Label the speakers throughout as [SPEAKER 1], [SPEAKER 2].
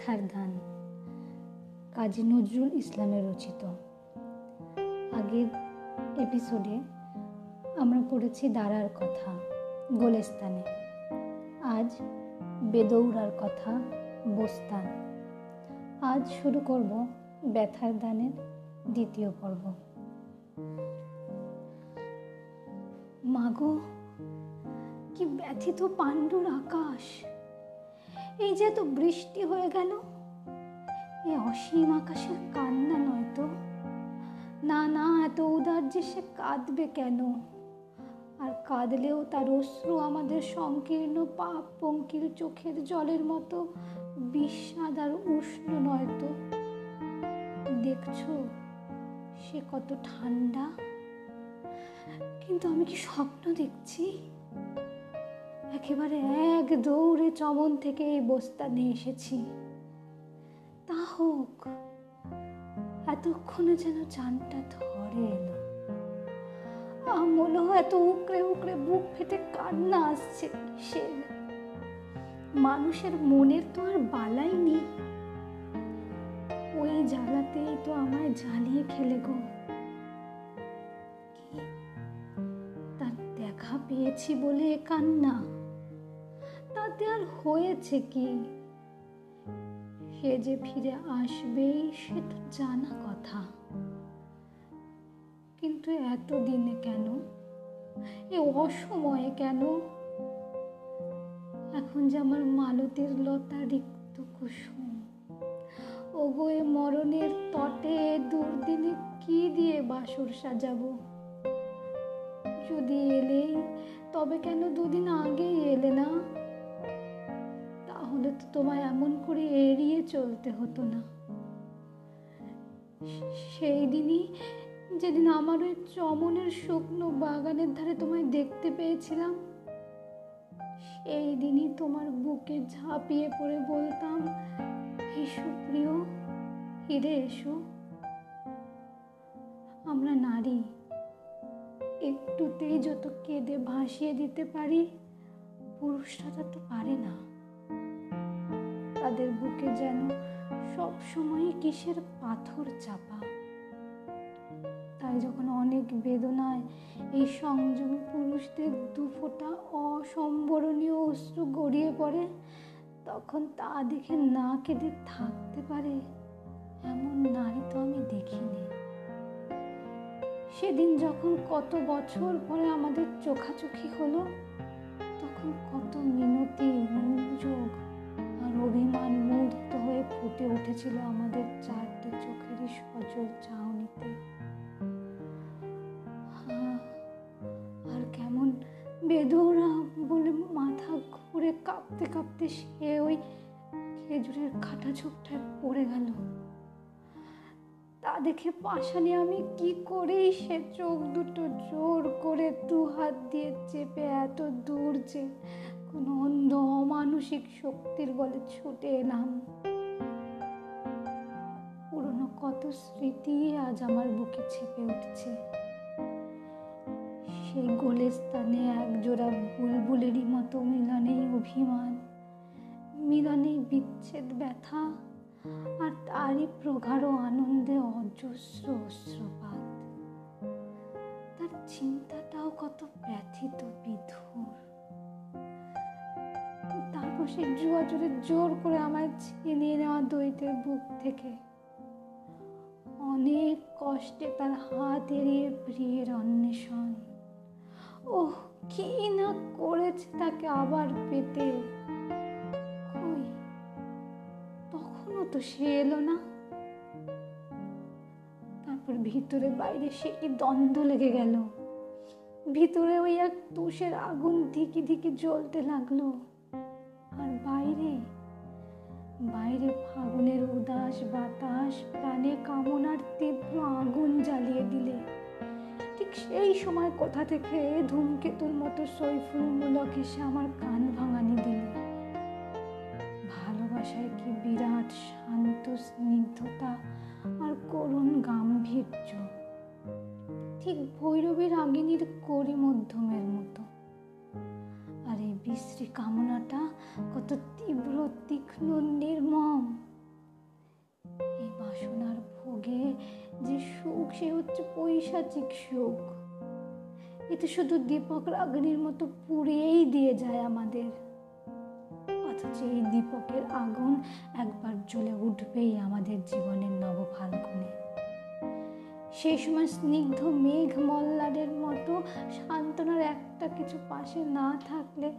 [SPEAKER 1] ব্যথার দান কাজী নজরুল ইসলামের রচিত। আগের এপিসোডে আমরা পড়েছি দাঁড়ার কথা, গোলেস্তানে। আজ বেদৌড়ার কথা, বোস্তান। আজ শুরু করব ব্যথার দানের দ্বিতীয় পর্ব। মাগো, কি ব্যথিত পাণ্ডুর আকাশ। এই যে এত বৃষ্টি হয়ে গেল এ অসীম আকাশের কান্না নয় তো? না না, এত উদার যে সে কাঁদবে কেন? আর কাঁদলেও তার অশ্রু আমাদের সংকীর্ণ পাপ পঙ্কির চোখের জলের মতো বিস্বাদ আর উষ্ণ নয় তো? দেখছ, সে কত ঠান্ডা? কিন্তু আমি কি স্বপ্ন দেখছি? একেবারে এক দৌড়ে চমন থেকে এই বস্তা নিয়ে এসেছি। তা হোক, এতক্ষণে যেন চানটা ধরে এলো। হয় এত উকড়ে উকড়ে বুক ফেটে কান্না আসছে সে মানুষের মনের তো আর বালাই নেই। ওই জ্বালাতেই তো আমায় জ্বালিয়ে খেলে গো। তার দেখা পেয়েছি বলে কান্না? তাতে আর হয়েছে কি? সে যে ফিরে আসবেই, সে তো জানা কথা। কিন্তু এতদিনে কেন? এ অসময়ে কেন? এখন যে আমার মালতীর লতা রিক্ত কুসুম। ওগো, এ মরণের তটে দুর্দিনে কি দিয়ে বাসর সাজাবো? যদি এলেই, তবে কেন দুদিন আগেই এলে না? তোমায় এমন করে এড়িয়ে চলতে হতো না। সেই দিনই যেদিন আমার ওই চমনের শুকনো বাগানের ধারে তোমায় দেখতে পেয়েছিলাম, সেই দিনই তোমার বুকে ঝাঁপিয়ে পড়ে বলতাম, এসো প্রিয় হিরে এসো। আমরা নারী, একটুতেই যত কেঁদে ভাসিয়ে দিতে পারি, পুরুষরা তো পারে না। তাদের বুকে যেন সব সময় কিসের পাথর চাপা। তাই যখন অনেক বেদনায় এই সংযমী পুরুষদের দুফোটা অসম্বরণীয় অশ্রু গড়িয়ে পড়ে, তখন তা দেখে না কেঁদে থাকতে পারে এমন নারী তো আমি দেখিনি। সেদিন যখন কত বছর পরে আমাদের চোখাচোখি হলো, তখন কত মিনতি, মনোযোগ অভিমান মুগ্ধ হয়ে ফুটে উঠেছিল আমাদের চারটে চোখেরই সজল চাউনিতে আর কেমন বেদৌরা বলে মাথা ঘুরে কাঁপতে কাঁপতে সে ওই খেজুরের খাটা ঝোপটায় পড়ে গেল। তা দেখে পাশানি আমি কি করেই সে চোখ দুটো জোর করে দু হাত দিয়ে চেপে এত দূর যে কোনো অন্ধ অমানসিক শক্তির বলে ছুটে এলাম। পুরনো কত স্মৃতি আজ আমার বুকে ছেপে উঠছে। সেই গোলেস্তানে এক জোড়া বুলবুলেরই মতো মিলনেই অভিমান মিলনেই বিচ্ছেদ ব্যথা, আর তারই প্রগাঢ় আনন্দে অজস্র অস্ত্রপাত। তার চিন্তাটাও কত ব্যথিত বিধুর। তারপর সে জুয়া জোরে জোর করে আমায় ছিনিয়ে নেওয়া দৈতের বুক থেকে। অনেক কষ্টে তার হাত এড়িয়ে প্রিয়ের অন্বেষণ। ওহ, কি না করেছে তাকে আবার পেতে? কই? তখনও তো সে এলো না। তারপর ভিতরে বাইরে সে কি দ্বন্দ্ব লেগে গেল? ভিতরে ওই এক তুষের আগুন ধিকি ধিকি জ্বলতে লাগল। আর বাইরে বাইরে ফাগুনের উদাস বাতাস, প্রাণে কামনার তীব্র আগুন জ্বালিয়ে দিলে। ঠিক সেই সময় কোথা থেকে ধূমকেতুর মতো সৈফুল মূলক এসে আমার কান ভাঙানি দিল। ভালোবাসায় কি বিরাট শান্ত স্নিগ্ধতা আর করুণ গাম্ভীর্য। ঠিক ভৈরবী রাগিনীর করি মধ্যমের মতো। বিশ্রী কামনাটা কত তীব্র, তীক্ষ্ণ, নির্মম। এই বাসনার ভোগে যে সুখ, সে হচ্ছে পৈশাচিক সুখ। এতে শুধু দীপক রাগিনীর মতো পুড়িয়েই দিয়ে যায় আমাদের। অথচ এই দীপকের আগুন একবার জ্বলে উঠবেই আমাদের জীবনের নব ফাল্গুনে সেই সময় স্নিগ্ধ মেঘ মল্লারের মতো সান্ত্বনার একটা কিছু পাশে না থাকলে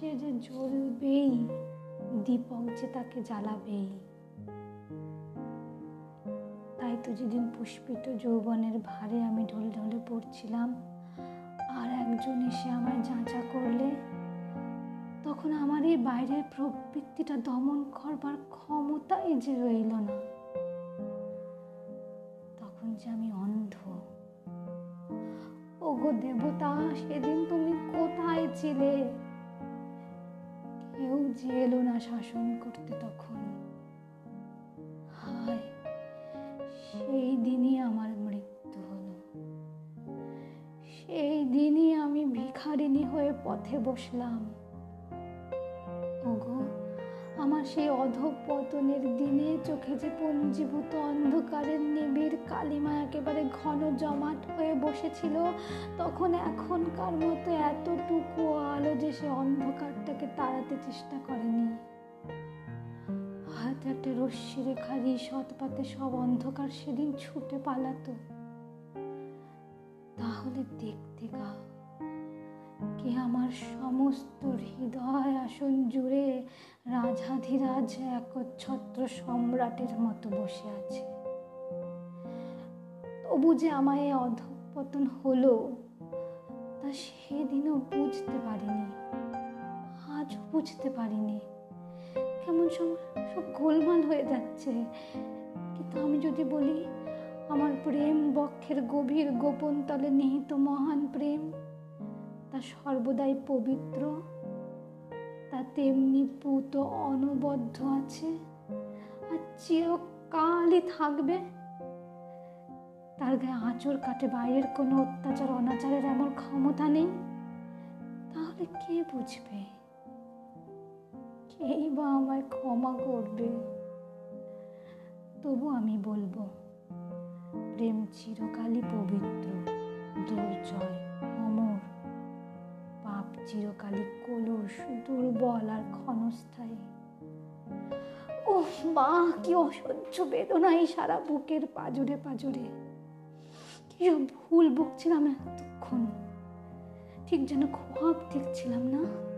[SPEAKER 1] সে যে জ্বলবেই, দীপক যে তাকে জ্বালাবেই। তাই তো যেদিন পুষ্পিত যৌবনের ভারে আমি ঢলে ঢলে পড়ছিলাম, আর একজন এসে আমায় যাঁচা করলে, তখন আমার এই বাইরের প্রবৃত্তিটা দমন করবার ক্ষমতাই যে রইল না। তখন যে আমি অন্ধ। ওগো দেবতা, সেদিন তুমি কোথায় ছিলে? কেউ যে এলো না শাসন করতে তখন? হায়, সেই দিনই আমার মৃত্যু হলো। সেই দিনই আমি ভিখারিণী হয়ে পথে বসলাম। সেই অধপতনের দিনে চোখে যে পঞ্জীভূত অন্ধকারের নিবিড় কালিমা একেবারে ঘন জমাট হয়ে বসেছিল, তখন এখনকার মতো এতটুকু আলো যে সে অন্ধকারটাকে তাড়াতে চেষ্টা করেনি। হয়তো একটা রশ্মি রেখার সৎপাতে সব অন্ধকার সেদিন ছুটে পালাতো। তাহলে দেখতে গা কে আমার সমস্ত হৃদয় আসন জুড়ে রাজাধিরাজ একচ্ছত্র সম্রাটের মতো বসে আছে। তবু যে আমায় অধপতন হলো, তা সেদিনও বুঝতে পারিনি, আজও বুঝতে পারিনি। কেমন সব সব গোলমাল হয়ে যাচ্ছে। কিন্তু আমি যদি বলি, আমার প্রেম বক্ষের গভীর গোপন তলে নিহিত মহান প্রেম সর্বদাই পবিত্র। তা তেমনি পুত অনবদ্য আছে। আর চিরকালই থাকবে। তার গায়ে আঁচড় কাটে, বাইরের কোনো অত্যাচার, অনাচারের এমন ক্ষমতা নেই। তাহলে কে বুঝবে? কেই বা আমায় ক্ষমা করবে? তবু আমি বলব, প্রেম চিরকালই পবিত্র, দুর্জয়। চিরকালই কলুষ দুর্বল আর ক্ষণস্থায়ী। ও মা, কি অসহ্য বেদনাই সারা বুকের পাজুরে পাজুরে। কি ভুল বকছিলাম এতক্ষণ। ঠিক যেন খোয়াব দেখছিলাম না?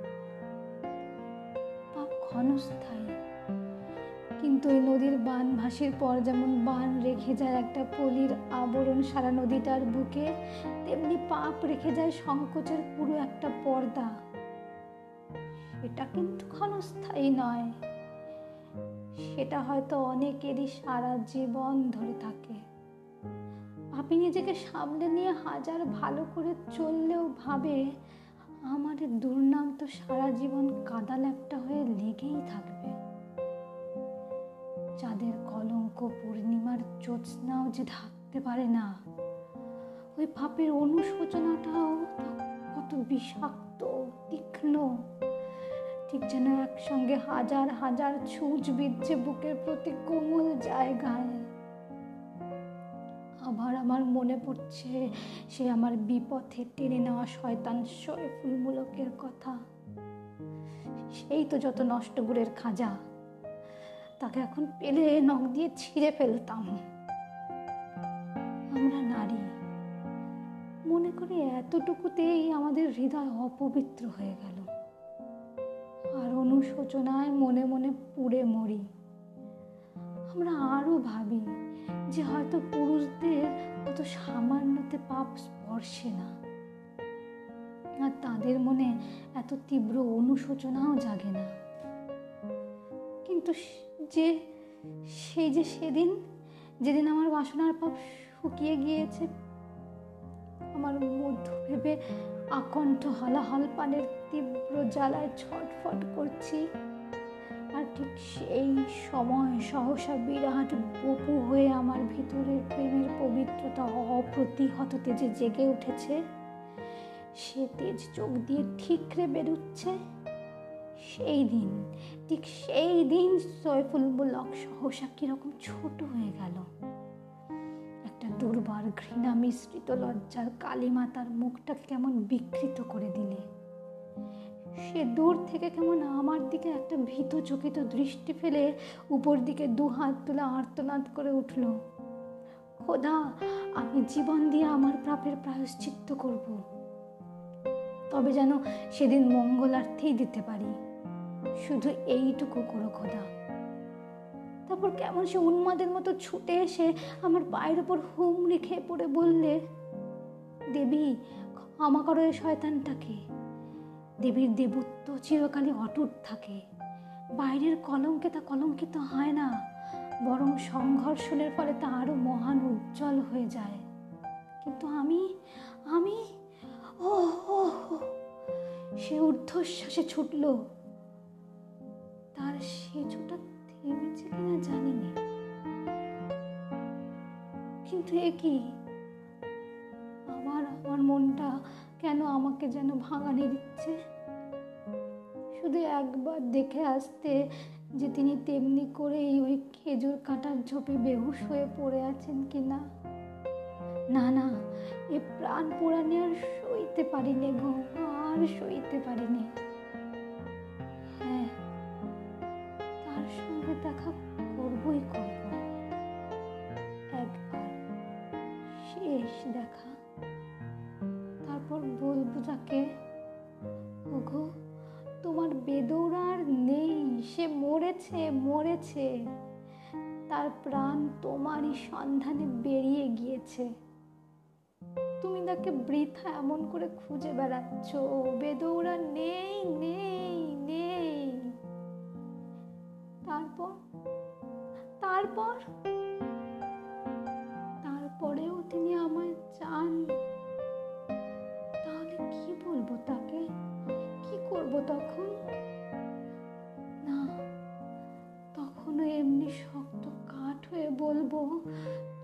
[SPEAKER 1] ক্ষণস্থায়ী। কিন্তু এই নদীর বান ভাসির পর যেমন বান রেখে যায় একটা পলির আবরণ সারা নদীটার বুকে, তেমনি পাপ রেখে যায় সংকোচের পুরো একটা পর্দা। সেটা কিন্তু ক্ষণস্থায়ী নয়। সেটা হয়তো অনেকেরই সারা জীবন ধরে থাকে। পাপি নিজেকে সামনে নিয়ে হাজার ভালো করে চললেও ভাবে, আমার দুর্নাম তো সারা জীবন কাদা ল্যাপটা হয়ে লেগেই থাকবে চাঁদের কলঙ্ক, পূর্ণিমার জ্যোৎস্নাও যে ঢাকতে পারে না, ওই পাপের অনুশোচনাটাও কত বিষাক্ত, তীক্ষ্ণ। ঠিক যেন একসঙ্গে হাজার হাজার ছুঁচ বিচ্ছে বুকের প্রতি কোমল জায়গায়। আবার আমার মনে পড়ছে সে আমার বিপথে টেনে নেওয়া শয়তান শরীফুলমূলকের কথা। সেই তো যত নষ্ট গুড়ের খাজা। তাকে এখন পেলে নখ দিয়ে ছিঁড়ে ফেলতাম। আমরা নারী, মনে করি এতটুকুতেই আমাদের হৃদয় অপবিত্র হয়ে গেল। আর অনুশোচনায় মনে মনে পুড়ে মরি। আমরা আরও ভাবি যে হয়তো পুরুষদের অত সামান্যতে পাপ স্পর্শে না। আর তাদের মনে এত তীব্র অনুশোচনাও জাগে না। কিন্তু যে সেই যে সেদিন, যেদিন আমার বাসনার পাপ শুকিয়ে গিয়েছে, আমার মধ্য ভেবে আকণ্ঠ হলাহল পানের তীব্র জ্বালায় ছটফট করছি। আর ঠিক সেই সময় সহসা বিরাট বপু হয়ে আমার ভিতরের প্রেমের পবিত্রতা অপ্রতিহত তেজে জেগে উঠেছে। সে তেজ চোখ দিয়ে ঠিকরে বেরুচ্ছে। সেই দিন, ঠিক সেই দিন সয়ফুল ব্লক সহসা কীরকম ছোট হয়ে গেল। একটা দুর্বার ঘৃণা মিশ্রিত লজ্জার কালিমা তার মুখটাকে কেমন বিকৃত করে দিলে। সে দূর থেকে কেমন আমার দিকে একটা ভীত চকিত দৃষ্টি ফেলে উপর দিকে দু হাত তুলে আর্তনাদ করে উঠল। খোদা, আমি জীবন দিয়ে আমার প্রাপের প্রায়শ্চিত্ত করব। তবে যেন সেদিন মঙ্গলার্থেই দিতে পারি। শুধু এইটুকু করো খোদা। তারপর কেমন সে উন্মাদের মতো ছুটে এসে আমার পায়ের ওপর হুমড়ি খেয়ে পড়ে বললে দেবী ক্ষমা করো এই শয়তানটাকে। দেবীর দেবত্ব চিরকালই অটুট থাকে। বাইরের কলঙ্কে তা কলঙ্কিত হয় না বরং সংঘর্ষণের ফলে তা আরও মহান উজ্জ্বল হয়ে যায়। কিন্তু আমি আমি ও, সে ঊর্ধ্বশ্বাসে ছুটল। তার সেচুটা থেমেছে কিনা জানি না কিন্তু এ কি? আমার আমার মনটা কেন আমাকে যেন ভাঙানি দিচ্ছে? শুধু একবার দেখে আসতে যে তিনি তেমনি করেই ওই খেজুর কাঁটার ঝোপে বেহুশ হয়ে পড়ে আছেন কি না না না, এ প্রাণ পোড়ানি আর সইতে পারিনি গো, আর সইতে পারিনি। মরেছে তার প্রাণ তোমারই সন্ধানে বেরিয়ে গিয়েছে। তুমি তাকে বৃথা এমন করে খুঁজে বেড়াচ্ছ। বেদৌরা নেই নেই নেই। তারপর? তারপর? তারপরেও তিনি আমায় চান। তাহলে কি বলব তাকে? কি করব তখন? বলব,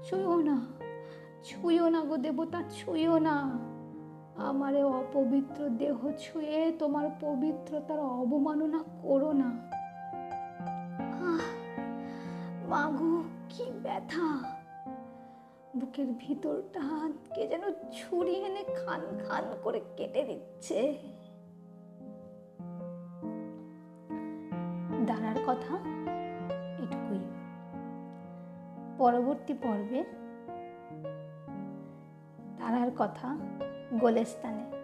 [SPEAKER 1] ছুঁয়ো না ছুঁয়ো না গো দেবতা, ছুঁয়ো না। আমারে অপবিত্র দেহ ছুঁয়ে তোমার পবিত্রতার অবমাননা করো না। মাগো কি ব্যথা। বুকের ভিতরটা কে যেন ছুরি এনে খান খান করে কেটে দিচ্ছে। দাঁড়ার কথা পরবর্তী পর্বে তারার কথা গোলেস্তানে।